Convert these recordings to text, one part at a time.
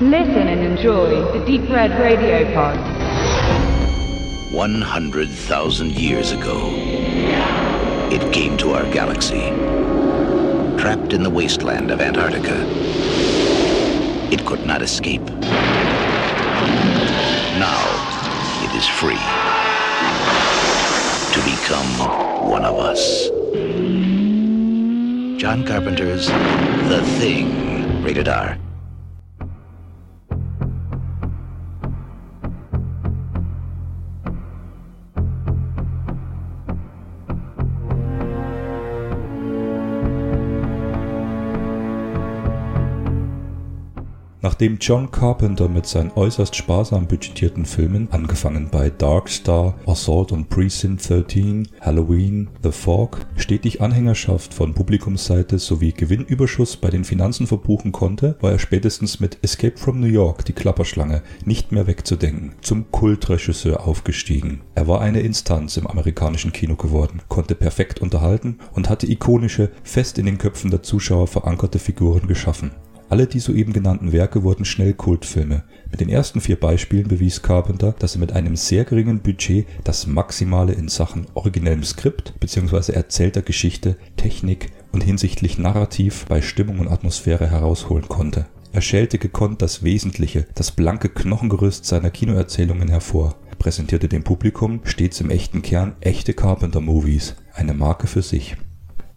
Listen and enjoy the Deep Red Radio Pod. 100,000 years ago, it came to our galaxy. Trapped in the wasteland of Antarctica, it could not escape. Now, it is free to become one of us. John Carpenter's The Thing, rated R. Nachdem John Carpenter mit seinen äußerst sparsam budgetierten Filmen, angefangen bei Dark Star, Assault on Precinct 13, Halloween, The Fog, stetig Anhängerschaft von Publikumsseite sowie Gewinnüberschuss bei den Finanzen verbuchen konnte, war er spätestens mit Escape from New York, die Klapperschlange, nicht mehr wegzudenken, zum Kultregisseur aufgestiegen. Er war eine Instanz im amerikanischen Kino geworden, konnte perfekt unterhalten und hatte ikonische, fest in den Köpfen der Zuschauer verankerte Figuren geschaffen. Alle die soeben genannten Werke wurden schnell Kultfilme. Mit den ersten vier Beispielen bewies Carpenter, dass er mit einem sehr geringen Budget das Maximale in Sachen originellem Skript bzw. erzählter Geschichte, Technik und hinsichtlich Narrativ bei Stimmung und Atmosphäre herausholen konnte. Er schälte gekonnt das Wesentliche, das blanke Knochengerüst seiner Kinoerzählungen hervor, präsentierte dem Publikum stets im echten Kern echte Carpenter-Movies, eine Marke für sich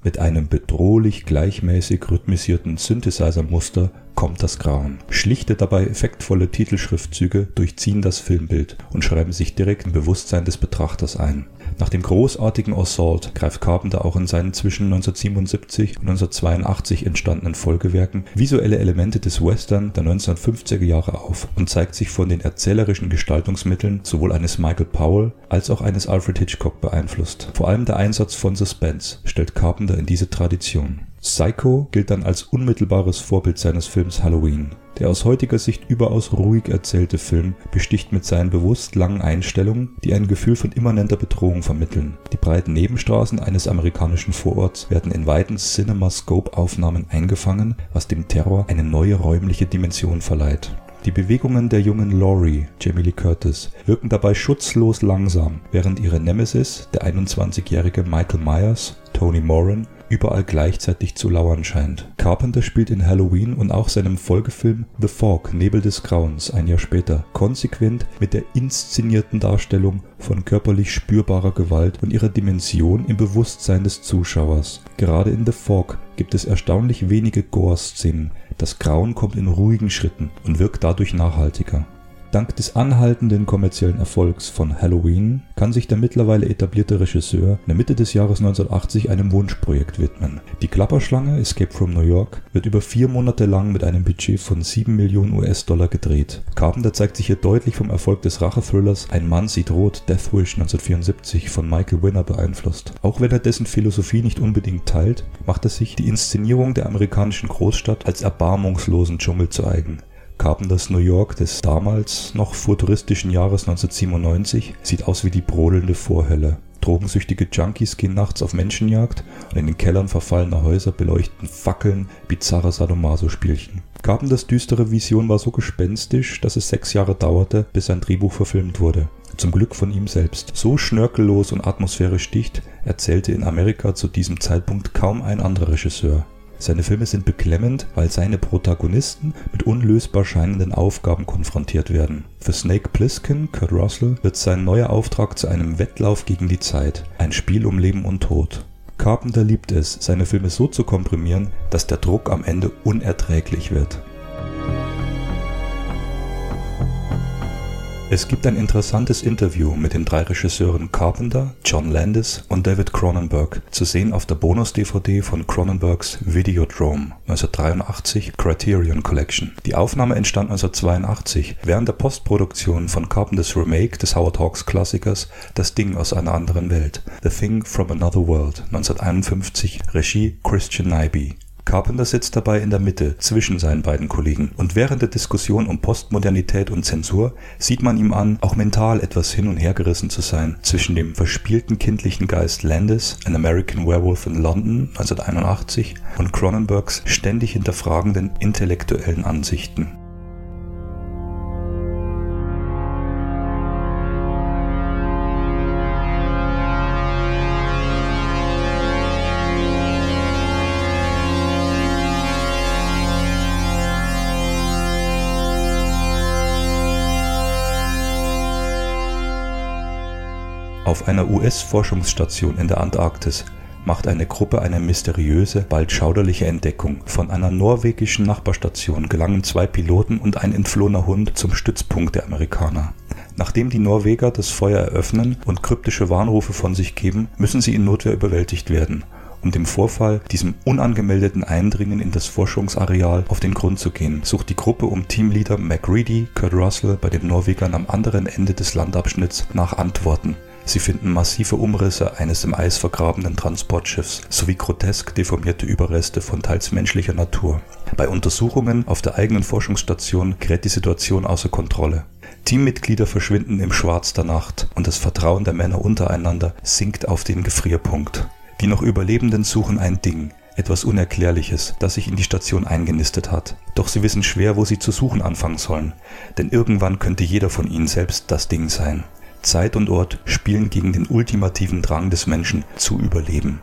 mit einem bedrohlich gleichmäßig rhythmisierten Synthesizer-Muster kommt das Grauen. Schlichte, dabei effektvolle Titelschriftzüge durchziehen das Filmbild und schreiben sich direkt im Bewusstsein des Betrachters ein nach dem großartigen Assault greift Carpenter auch in seinen zwischen 1977 und 1982 entstandenen Folgewerken visuelle Elemente des Western der 1950er Jahre auf und zeigt sich von den erzählerischen Gestaltungsmitteln sowohl eines Michael Powell als auch eines Alfred Hitchcock beeinflusst. Vor allem der Einsatz von Suspense stellt Carpenter in diese Tradition. Psycho gilt dann als unmittelbares Vorbild seines Films Halloween. Der aus heutiger Sicht überaus ruhig erzählte Film besticht mit seinen bewusst langen Einstellungen, die ein Gefühl von immanenter Bedrohung vermitteln. Die breiten Nebenstraßen eines amerikanischen Vororts werden in weiten CinemaScope-Aufnahmen eingefangen, was dem Terror eine neue räumliche Dimension verleiht. Die Bewegungen der jungen Laurie, Jamie Lee Curtis, wirken dabei schutzlos langsam, während ihre Nemesis, der 21-jährige Michael Myers, Tony Moran, überall gleichzeitig zu lauern scheint. Carpenter spielt in Halloween und auch seinem Folgefilm The Fog Nebel des Grauens ein Jahr später konsequent mit der inszenierten Darstellung von körperlich spürbarer Gewalt und ihrer Dimension im Bewusstsein des Zuschauers. Gerade in The Fog gibt es erstaunlich wenige Gore-Szenen. Das Grauen kommt in ruhigen Schritten und wirkt dadurch nachhaltiger Dank des anhaltenden kommerziellen Erfolgs von Halloween kann sich der mittlerweile etablierte Regisseur in der Mitte des Jahres 1980 einem Wunschprojekt widmen. Die Klapperschlange Escape from New York wird über vier Monate lang mit einem Budget von 7 Millionen US-Dollar gedreht. Carpenter zeigt sich hier deutlich vom Erfolg des Rachethrillers Ein Mann sieht rot Death Wish 1974 von Michael Winner beeinflusst. Auch wenn er dessen Philosophie nicht unbedingt teilt, macht er sich die Inszenierung der amerikanischen Großstadt als erbarmungslosen Dschungel zu eigen. Carpenters New York des damals noch futuristischen Jahres 1997 sieht aus wie die brodelnde Vorhölle. Drogensüchtige Junkies gehen nachts auf Menschenjagd und in den Kellern verfallener Häuser beleuchten Fackeln bizarre Sadomaso-Spielchen. Carpenters düstere Vision war so gespenstisch, dass es sechs Jahre dauerte, bis sein Drehbuch verfilmt wurde. Zum Glück von ihm selbst. So schnörkellos und atmosphärisch dicht erzählte in Amerika zu diesem Zeitpunkt kaum ein anderer Regisseur. Seine Filme sind beklemmend, weil seine Protagonisten mit unlösbar scheinenden Aufgaben konfrontiert werden. Für Snake Plissken, Kurt Russell, wird sein neuer Auftrag zu einem Wettlauf gegen die Zeit, ein Spiel um Leben und Tod. Carpenter liebt es, seine Filme so zu komprimieren, dass der Druck am Ende unerträglich wird. Es gibt ein interessantes Interview mit den drei Regisseuren Carpenter, John Landis und David Cronenberg, zu sehen auf der Bonus-DVD von Cronenbergs Videodrome 1983 Criterion Collection. Die Aufnahme entstand 1982 während der Postproduktion von Carpenters Remake des Howard Hawks Klassikers Das Ding aus einer anderen Welt, The Thing from Another World 1951, Regie Christian Nyby. Carpenter sitzt dabei in der Mitte zwischen seinen beiden Kollegen und während der Diskussion um Postmodernität und Zensur sieht man ihm an, auch mental etwas hin und her gerissen zu sein zwischen dem verspielten kindlichen Geist Landis, An American Werewolf in London 1981 und Cronenbergs ständig hinterfragenden intellektuellen Ansichten. Auf einer US-Forschungsstation in der Antarktis macht eine Gruppe eine mysteriöse, bald schauderliche Entdeckung. Von einer norwegischen Nachbarstation gelangen zwei Piloten und ein entflohener Hund zum Stützpunkt der Amerikaner. Nachdem die Norweger das Feuer eröffnen und kryptische Warnrufe von sich geben, müssen sie in Notwehr überwältigt werden um dem Vorfall, diesem unangemeldeten Eindringen in das Forschungsareal auf den Grund zu gehen, sucht die Gruppe um Teamleader McReady, Kurt Russell bei den Norwegern am anderen Ende des Landabschnitts nach Antworten. Sie finden massive Umrisse eines im Eis vergrabenen Transportschiffs sowie grotesk deformierte Überreste von teils menschlicher Natur. Bei Untersuchungen auf der eigenen Forschungsstation gerät die Situation außer Kontrolle. Teammitglieder verschwinden im Schwarz der Nacht und das Vertrauen der Männer untereinander sinkt auf den Gefrierpunkt. Die noch Überlebenden suchen ein Ding, etwas Unerklärliches, das sich in die Station eingenistet hat. Doch sie wissen schwer, wo sie zu suchen anfangen sollen, denn irgendwann könnte jeder von ihnen selbst das Ding sein. Zeit und Ort spielen gegen den ultimativen Drang des Menschen zu überleben.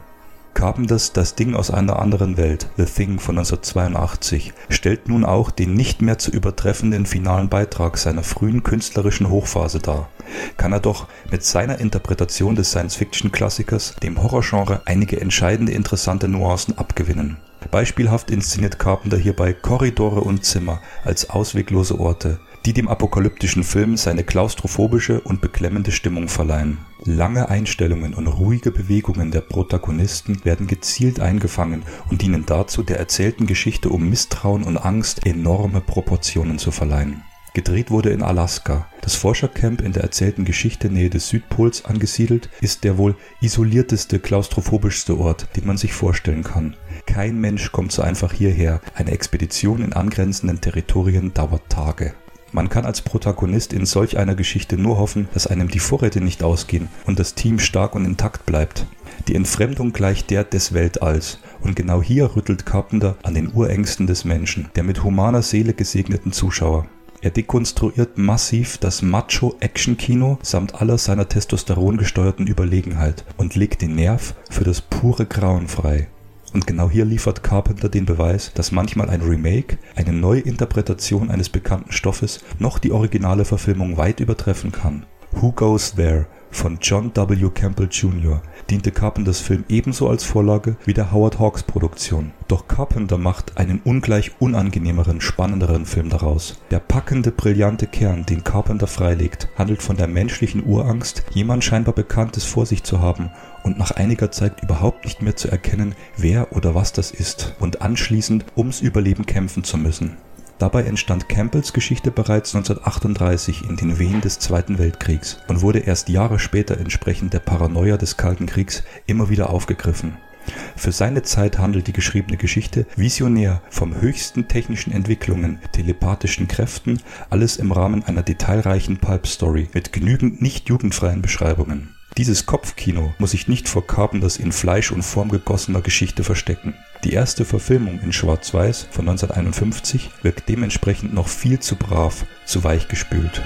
Carpenters Das Ding aus einer anderen Welt, The Thing von 1982, stellt nun auch den nicht mehr zu übertreffenden finalen Beitrag seiner frühen künstlerischen Hochphase dar. Kann er doch mit seiner Interpretation des Science-Fiction-Klassikers dem Horrorgenre einige entscheidende interessante Nuancen abgewinnen. Beispielhaft inszeniert Carpenter hierbei Korridore und Zimmer als ausweglose Orte, die dem apokalyptischen Film seine klaustrophobische und beklemmende Stimmung verleihen. Lange Einstellungen und ruhige Bewegungen der Protagonisten werden gezielt eingefangen und dienen dazu, der erzählten Geschichte um Misstrauen und Angst enorme Proportionen zu verleihen. Gedreht wurde in Alaska. Das Forschercamp in der erzählten Geschichte Nähe des Südpols angesiedelt ist der wohl isolierteste, klaustrophobischste Ort, den man sich vorstellen kann. Kein Mensch kommt so einfach hierher. Eine Expedition in angrenzenden Territorien dauert Tage. Man kann als Protagonist in solch einer Geschichte nur hoffen, dass einem die Vorräte nicht ausgehen und das Team stark und intakt bleibt. Die Entfremdung gleicht der des Weltalls. Und genau hier rüttelt Carpenter an den Urängsten des Menschen, der mit humaner Seele gesegneten Zuschauer. Er dekonstruiert massiv das Macho-Action-Kino samt aller seiner Testosteron gesteuerten Überlegenheit und legt den Nerv für das pure Grauen frei. Und genau hier liefert Carpenter den Beweis, dass manchmal ein Remake, eine Neuinterpretation eines bekannten Stoffes, noch die originale Verfilmung weit übertreffen kann. Who Goes There von John W. Campbell Jr. diente Carpenters Film ebenso als Vorlage wie der Howard Hawks Produktion. Doch Carpenter macht einen ungleich unangenehmeren, spannenderen Film daraus. Der packende, brillante Kern, den Carpenter freilegt, handelt von der menschlichen Urangst, jemand scheinbar Bekanntes vor sich zu haben und nach einiger Zeit überhaupt nicht mehr zu erkennen, wer oder was das ist und anschließend ums Überleben kämpfen zu müssen. Dabei entstand Campbells Geschichte bereits 1938 in den Wehen des Zweiten Weltkriegs und wurde erst Jahre später entsprechend der Paranoia des Kalten Kriegs immer wieder aufgegriffen. Für seine Zeit handelt die geschriebene Geschichte visionär vom höchsten technischen Entwicklungen, telepathischen Kräften, alles im Rahmen einer detailreichen Pulp Story mit genügend nicht jugendfreien Beschreibungen. Dieses Kopfkino muss sich nicht vor Carpenters in Fleisch und Form gegossener Geschichte verstecken. Die erste Verfilmung in Schwarz-Weiß von 1951 wirkt dementsprechend noch viel zu brav, zu weichgespült.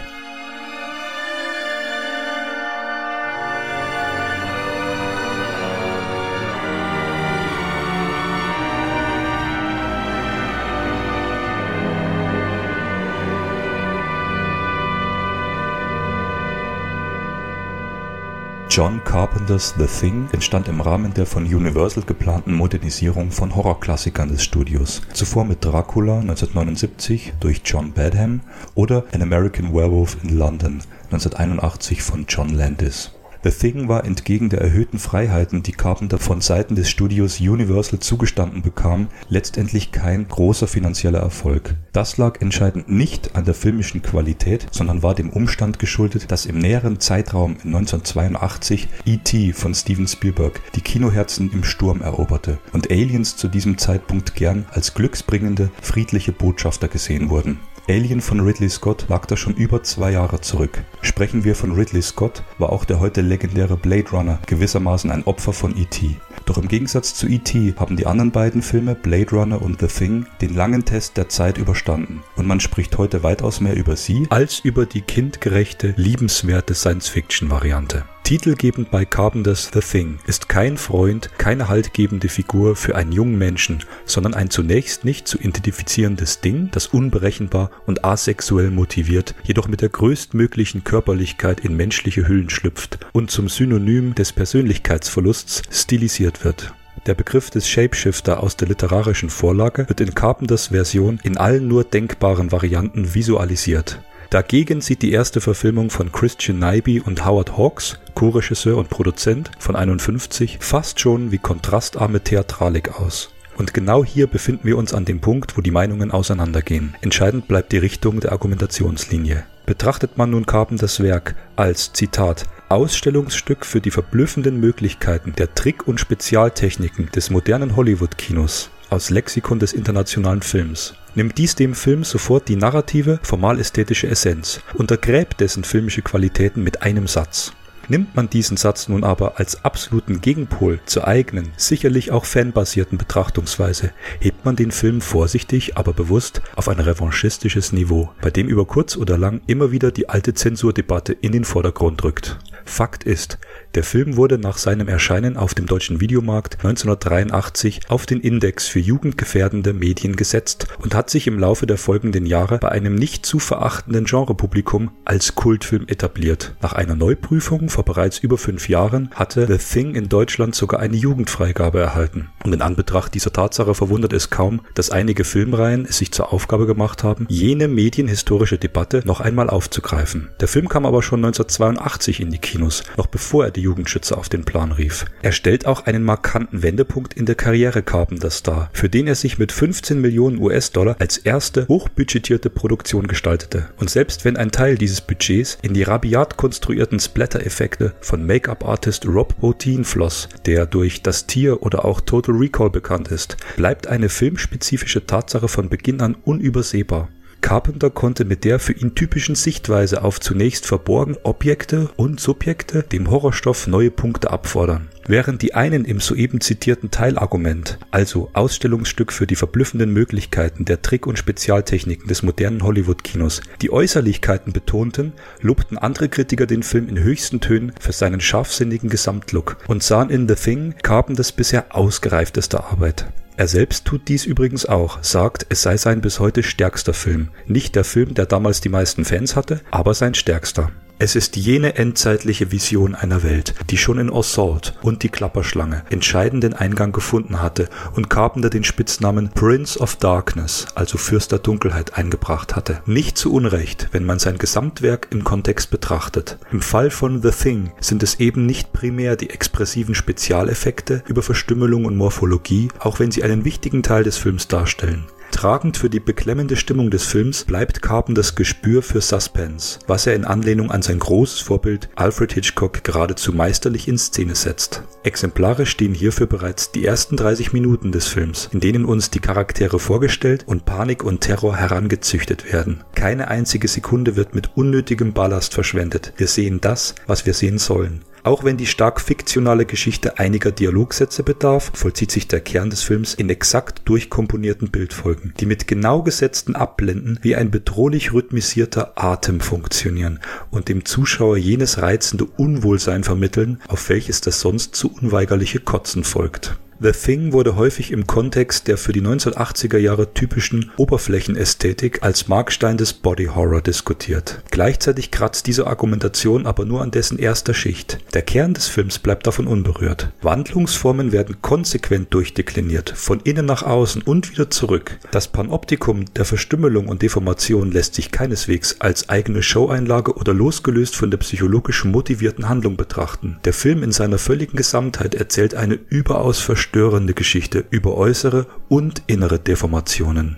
John Carpenters The Thing entstand im Rahmen der von Universal geplanten Modernisierung von Horrorklassikern des Studios. Zuvor mit Dracula 1979 durch John Badham oder An American Werewolf in London 1981 von John Landis The Thing war entgegen der erhöhten Freiheiten, die Carpenter von Seiten des Studios Universal zugestanden bekam, letztendlich kein großer finanzieller Erfolg. Das lag entscheidend nicht an der filmischen Qualität, sondern war dem Umstand geschuldet, dass im näheren Zeitraum in 1982 E.T. von Steven Spielberg die Kinoherzen im Sturm eroberte und Aliens zu diesem Zeitpunkt gern als glücksbringende, friedliche Botschafter gesehen wurden Alien von Ridley Scott lag da schon über zwei Jahre zurück. Sprechen wir von Ridley Scott, war auch der heute legendäre Blade Runner gewissermaßen ein Opfer von E.T. Doch im Gegensatz zu E.T. haben die anderen beiden Filme, Blade Runner und The Thing, den langen Test der Zeit überstanden. Und man spricht heute weitaus mehr über sie als über die kindgerechte, liebenswerte Science-Fiction-Variante. Titelgebend bei Carpenters The Thing ist kein Freund, keine haltgebende Figur für einen jungen Menschen, sondern ein zunächst nicht zu identifizierendes Ding, das unberechenbar und asexuell motiviert, jedoch mit der größtmöglichen Körperlichkeit in menschliche Hüllen schlüpft und zum Synonym des Persönlichkeitsverlusts stilisiert wird. Der Begriff des Shapeshifter aus der literarischen Vorlage wird in Carpenters Version in allen nur denkbaren Varianten visualisiert. Dagegen sieht die erste Verfilmung von Christian Nyby und Howard Hawks, Co-Regisseur und Produzent von 51, fast schon wie kontrastarme Theatralik aus. Und genau hier befinden wir uns an dem Punkt, wo die Meinungen auseinandergehen. Entscheidend bleibt die Richtung der Argumentationslinie. Betrachtet man nun Carpenters Werk als, Zitat, Ausstellungsstück für die verblüffenden Möglichkeiten der Trick- und Spezialtechniken des modernen Hollywood-Kinos aus Lexikon des internationalen Films nimmt dies dem Film sofort die narrative, formal-ästhetische Essenz, untergräbt dessen filmische Qualitäten mit einem Satz. Nimmt man diesen Satz nun aber als absoluten Gegenpol zur eigenen, sicherlich auch fanbasierten Betrachtungsweise, hebt man den Film vorsichtig, aber bewusst auf ein revanchistisches Niveau, bei dem über kurz oder lang immer wieder die alte Zensurdebatte in den Vordergrund rückt. Fakt ist, der Film wurde nach seinem Erscheinen auf dem deutschen Videomarkt 1983 auf den Index für jugendgefährdende Medien gesetzt und hat sich im Laufe der folgenden Jahre bei einem nicht zu verachtenden Genrepublikum als Kultfilm etabliert. Nach einer Neuprüfung vor bereits über fünf Jahren hatte The Thing in Deutschland sogar eine Jugendfreigabe erhalten. Und in Anbetracht dieser Tatsache verwundert es kaum, dass einige Filmreihen es sich zur Aufgabe gemacht haben, jene medienhistorische Debatte noch einmal aufzugreifen. Der Film kam aber schon 1982 in die Kinos, noch bevor er die Jugendschützer auf den Plan rief. Er stellt auch einen markanten Wendepunkt in der Karriere Carpenters dar, für den er sich mit 15 Millionen US-Dollar als erste hochbudgetierte Produktion gestaltete. Und selbst wenn ein Teil dieses Budgets in die rabiat konstruierten Splatter-Effekte von Make-up-Artist Rob Bottin floss, der durch Das Tier oder auch Total Recall bekannt ist, bleibt eine filmspezifische Tatsache von Beginn an unübersehbar. Carpenter konnte mit der für ihn typischen Sichtweise auf zunächst verborgen Objekte und Subjekte dem Horrorstoff neue Punkte abfordern. Während die einen im soeben zitierten Teilargument, also Ausstellungsstück für die verblüffenden Möglichkeiten der Trick- und Spezialtechniken des modernen Hollywood-Kinos, die Äußerlichkeiten betonten, lobten andere Kritiker den Film in höchsten Tönen für seinen scharfsinnigen Gesamtlook und sahen in The Thing Carpenters bisher ausgereifteste Arbeit. Er selbst tut dies übrigens auch, sagt, es sei sein bis heute stärkster Film. Nicht der Film, der damals die meisten Fans hatte, aber sein stärkster. Es ist jene endzeitliche Vision einer Welt, die schon in Assault und die Klapperschlange entscheidenden Eingang gefunden hatte und Carpenter den Spitznamen Prince of Darkness, also Fürst der Dunkelheit, eingebracht hatte. Nicht zu Unrecht, wenn man sein Gesamtwerk im Kontext betrachtet. Im Fall von The Thing sind es eben nicht primär die expressiven Spezialeffekte über Verstümmelung und Morphologie, auch wenn sie einen wichtigen Teil des Films darstellen. Tragend für die beklemmende Stimmung des Films bleibt Carpenters Gespür für Suspense, was er in Anlehnung an sein großes Vorbild Alfred Hitchcock geradezu meisterlich in Szene setzt. Exemplarisch stehen hierfür bereits die ersten 30 Minuten des Films, in denen uns die Charaktere vorgestellt und Panik und Terror herangezüchtet werden. Keine einzige Sekunde wird mit unnötigem Ballast verschwendet. Wir sehen das, was wir sehen sollen. Auch wenn die stark fiktionale Geschichte einiger Dialogsätze bedarf, vollzieht sich der Kern des Films in exakt durchkomponierten Bildfolgen, die mit genau gesetzten Abblenden wie ein bedrohlich rhythmisierter Atem funktionieren und dem Zuschauer jenes reizende Unwohlsein vermitteln, auf welches das sonst zu unweigerliche Kotzen folgt. The Thing wurde häufig im Kontext der für die 1980er Jahre typischen Oberflächenästhetik als Markstein des Body Horror diskutiert. Gleichzeitig kratzt diese Argumentation aber nur an dessen erster Schicht. Der Kern des Films bleibt davon unberührt. Wandlungsformen werden konsequent durchdekliniert, von innen nach außen und wieder zurück. Das Panoptikum der Verstümmelung und Deformation lässt sich keineswegs als eigene Showeinlage oder losgelöst von der psychologisch motivierten Handlung betrachten. Der Film in seiner völligen Gesamtheit erzählt eine überaus verstörende Geschichte über äußere und innere Deformationen.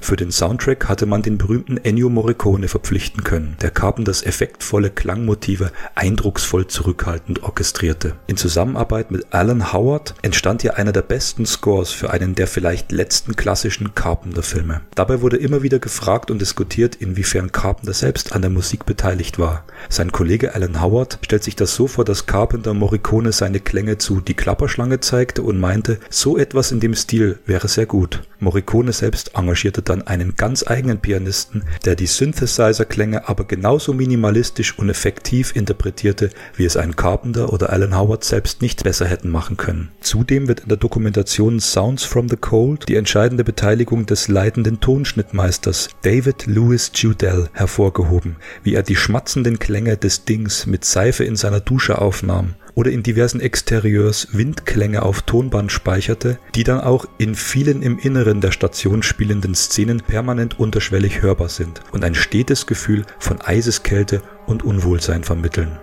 Für den Soundtrack hatte man den berühmten Ennio Morricone verpflichten können, der Carpenters effektvolle Klangmotive eindrucksvoll zurückhaltend orchestrierte. In Zusammenarbeit mit Alan Howard entstand hier einer der besten Scores für einen der vielleicht letzten klassischen Carpenter-Filme. Dabei wurde immer wieder gefragt und diskutiert, inwiefern Carpenter selbst an der Musik beteiligt war. Sein Kollege Alan Howard stellt sich das so vor, dass Carpenter Morricone seine Klänge zu Die Klapperschlange zeigte und meinte, so etwas in dem Stil wäre sehr gut. Morricone selbst engagierte dann einen ganz eigenen Pianisten, der die Synthesizer-Klänge aber genauso minimalistisch und effektiv interpretierte, wie es ein Carpenter oder Alan Howard selbst nicht besser hätten machen können. Zudem wird in der Dokumentation Sounds from the Cold die entscheidende Beteiligung des leitenden Tonschnittmeisters David Lewis Judell hervorgehoben, wie er die schmatzenden Klänge des Dings mit Seife in seiner Dusche aufnahm oder in diversen Exterieurs Windklänge auf Tonband speicherte, die dann auch in vielen im Inneren der Station spielenden Szenen permanent unterschwellig hörbar sind und ein stetes Gefühl von Eiseskälte und Unwohlsein vermitteln.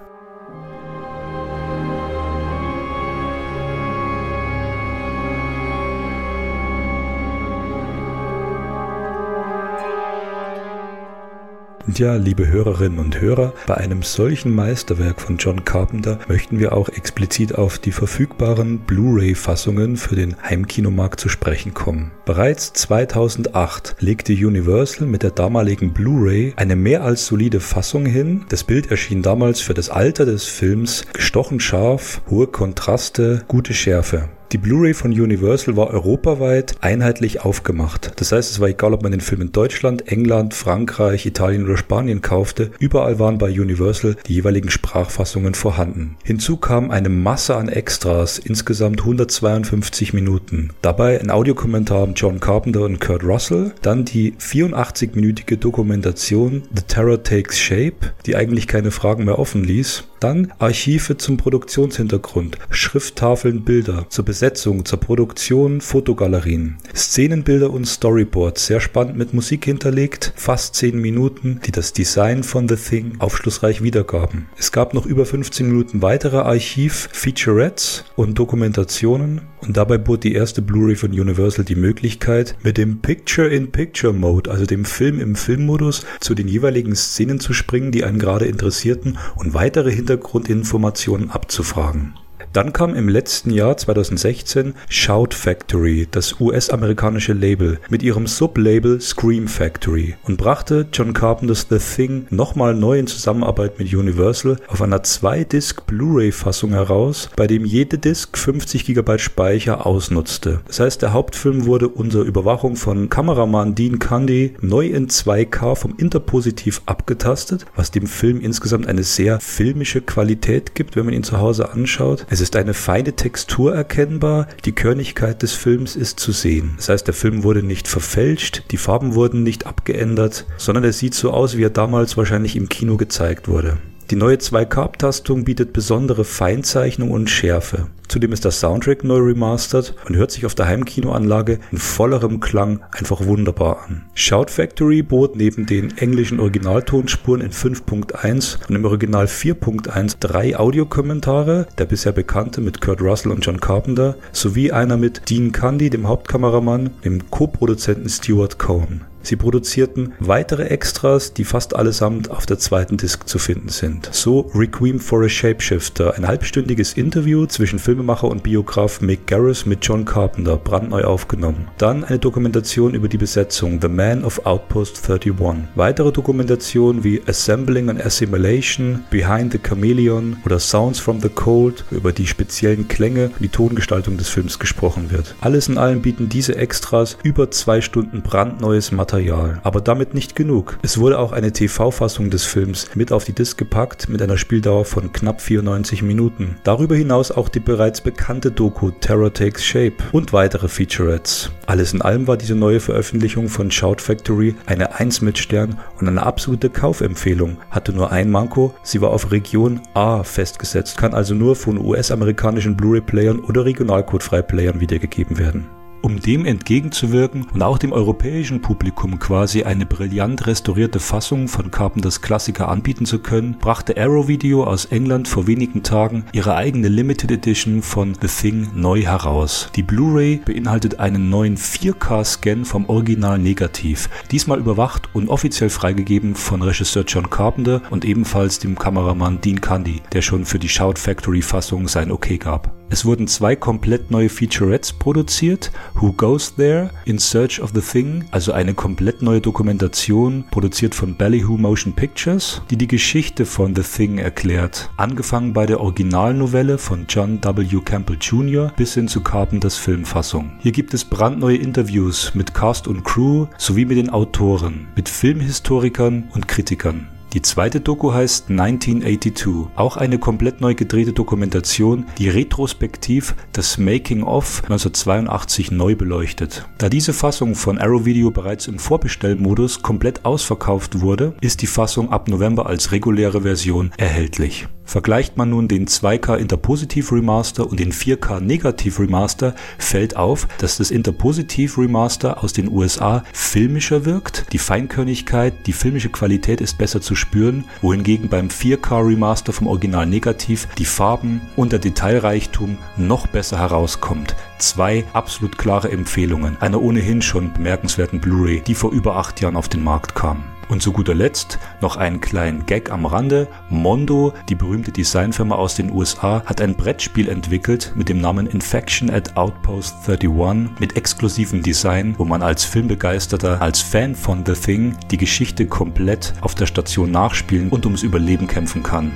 Ja, liebe Hörerinnen und Hörer, bei einem solchen Meisterwerk von John Carpenter möchten wir auch explizit auf die verfügbaren Blu-ray-Fassungen für den Heimkinomarkt zu sprechen kommen. Bereits 2008 legte Universal mit der damaligen Blu-ray eine mehr als solide Fassung hin. Das Bild erschien damals für das Alter des Films gestochen scharf, hohe Kontraste, gute Schärfe. Die Blu-ray von Universal war europaweit einheitlich aufgemacht. Das heißt, es war egal, ob man den Film in Deutschland, England, Frankreich, Italien oder Spanien kaufte, überall waren bei Universal die jeweiligen Sprachfassungen vorhanden. Hinzu kam eine Masse an Extras, insgesamt 152 Minuten. Dabei ein Audiokommentar von John Carpenter und Kurt Russell, dann die 84-minütige Dokumentation The Terror Takes Shape, die eigentlich keine Fragen mehr offen ließ, dann Archive zum Produktionshintergrund, Schrifttafeln, Bilder, zur Besetzung, zur Produktion, Fotogalerien, Szenenbilder und Storyboards, sehr spannend mit Musik hinterlegt, fast 10 Minuten, die das Design von The Thing aufschlussreich wiedergaben. Es gab noch über 15 Minuten weitere Archiv, Featurettes und Dokumentationen und dabei bot die erste Blu-ray von Universal die Möglichkeit, mit dem Picture-in-Picture-Mode, also dem Film im Filmmodus, zu den jeweiligen Szenen zu springen, die einen gerade interessierten und weitere Hintergründe Hintergrundinformationen abzufragen. Dann kam im letzten Jahr 2016 Shout Factory, das US-amerikanische Label, mit ihrem Sublabel Scream Factory und brachte John Carpenters The Thing nochmal neu in Zusammenarbeit mit Universal auf einer 2-Disc Blu-ray-Fassung heraus, bei dem jede Disc 50 GB Speicher ausnutzte. Das heißt, der Hauptfilm wurde unter Überwachung von Kameramann Dean Cundy neu in 2K vom Interpositiv abgetastet, was dem Film insgesamt eine sehr filmische Qualität gibt, wenn man ihn zu Hause anschaut. Es ist eine feine Textur erkennbar, die Körnigkeit des Films ist zu sehen. Das heißt, der Film wurde nicht verfälscht, die Farben wurden nicht abgeändert, sondern er sieht so aus, wie er damals wahrscheinlich im Kino gezeigt wurde. Die neue 2K-Abtastung bietet besondere Feinzeichnung und Schärfe. Zudem ist der Soundtrack neu remastert und hört sich auf der Heimkinoanlage in vollerem Klang einfach wunderbar an. Shout Factory bot neben den englischen Originaltonspuren in 5.1 und im Original 4.1 drei Audiokommentare, der bisher bekannte mit Kurt Russell und John Carpenter, sowie einer mit Dean Cundy, dem Hauptkameramann, dem Co-Produzenten Stuart Cohn. Sie produzierten weitere Extras, die fast allesamt auf der zweiten Disc zu finden sind. So Requiem for a Shapeshifter, ein halbstündiges Interview zwischen Filmemacher und Biograf Mick Garris mit John Carpenter, brandneu aufgenommen. Dann eine Dokumentation über die Besetzung The Man of Outpost 31. Weitere Dokumentationen wie Assembling and Assimilation, Behind the Chameleon oder Sounds from the Cold, über die speziellen Klänge und die Tongestaltung des Films gesprochen wird. Alles in allem bieten diese Extras über zwei Stunden brandneues Material Material. Aber damit nicht genug. Es wurde auch eine TV-Fassung des Films mit auf die Disc gepackt mit einer Spieldauer von knapp 94 Minuten. Darüber hinaus auch die bereits bekannte Doku Terror Takes Shape und weitere Featurettes. Alles in allem war diese neue Veröffentlichung von Shout Factory eine 1 mit Stern und eine absolute Kaufempfehlung. Hatte nur ein Manko, sie war auf Region A festgesetzt, kann also nur von US-amerikanischen Blu-ray-Playern oder Regionalcode-Freiplayern wiedergegeben werden. Um dem entgegenzuwirken und auch dem europäischen Publikum quasi eine brillant restaurierte Fassung von Carpenters Klassiker anbieten zu können, brachte Arrow Video aus England vor wenigen Tagen ihre eigene Limited Edition von The Thing neu heraus. Die Blu-ray beinhaltet einen neuen 4K-Scan vom Original Negativ, diesmal überwacht und offiziell freigegeben von Regisseur John Carpenter und ebenfalls dem Kameramann Dean Cundy, der schon für die Shout Factory Fassung sein Okay gab. Es wurden zwei komplett neue Featurettes produziert. Who Goes There? In Search of the Thing, also eine komplett neue Dokumentation, produziert von Ballyhoo Motion Pictures, die die Geschichte von The Thing erklärt. Angefangen bei der Originalnovelle von John W. Campbell Jr. bis hin zu Carpenters Filmfassung. Hier gibt es brandneue Interviews mit Cast und Crew sowie mit den Autoren, mit Filmhistorikern und Kritikern. Die zweite Doku heißt 1982, auch eine komplett neu gedrehte Dokumentation, die retrospektiv das Making of 1982 neu beleuchtet. Da diese Fassung von Arrow Video bereits im Vorbestellmodus komplett ausverkauft wurde, ist die Fassung ab November als reguläre Version erhältlich. Vergleicht man nun den 2K Interpositiv Remaster und den 4K Negativ Remaster, fällt auf, dass das Interpositiv Remaster aus den USA filmischer wirkt. Die Feinkörnigkeit, die filmische Qualität ist besser zu spüren, wohingegen beim 4K Remaster vom Original Negativ die Farben und der Detailreichtum noch besser herauskommt. Zwei absolut klare Empfehlungen einer ohnehin schon bemerkenswerten Blu-ray, die vor über acht Jahren auf den Markt kam. Und zu guter Letzt noch einen kleinen Gag am Rande. Mondo, die berühmte Designfirma aus den USA, hat ein Brettspiel entwickelt mit dem Namen Infection at Outpost 31 mit exklusivem Design, wo man als Filmbegeisterter, als Fan von The Thing die Geschichte komplett auf der Station nachspielen und ums Überleben kämpfen kann.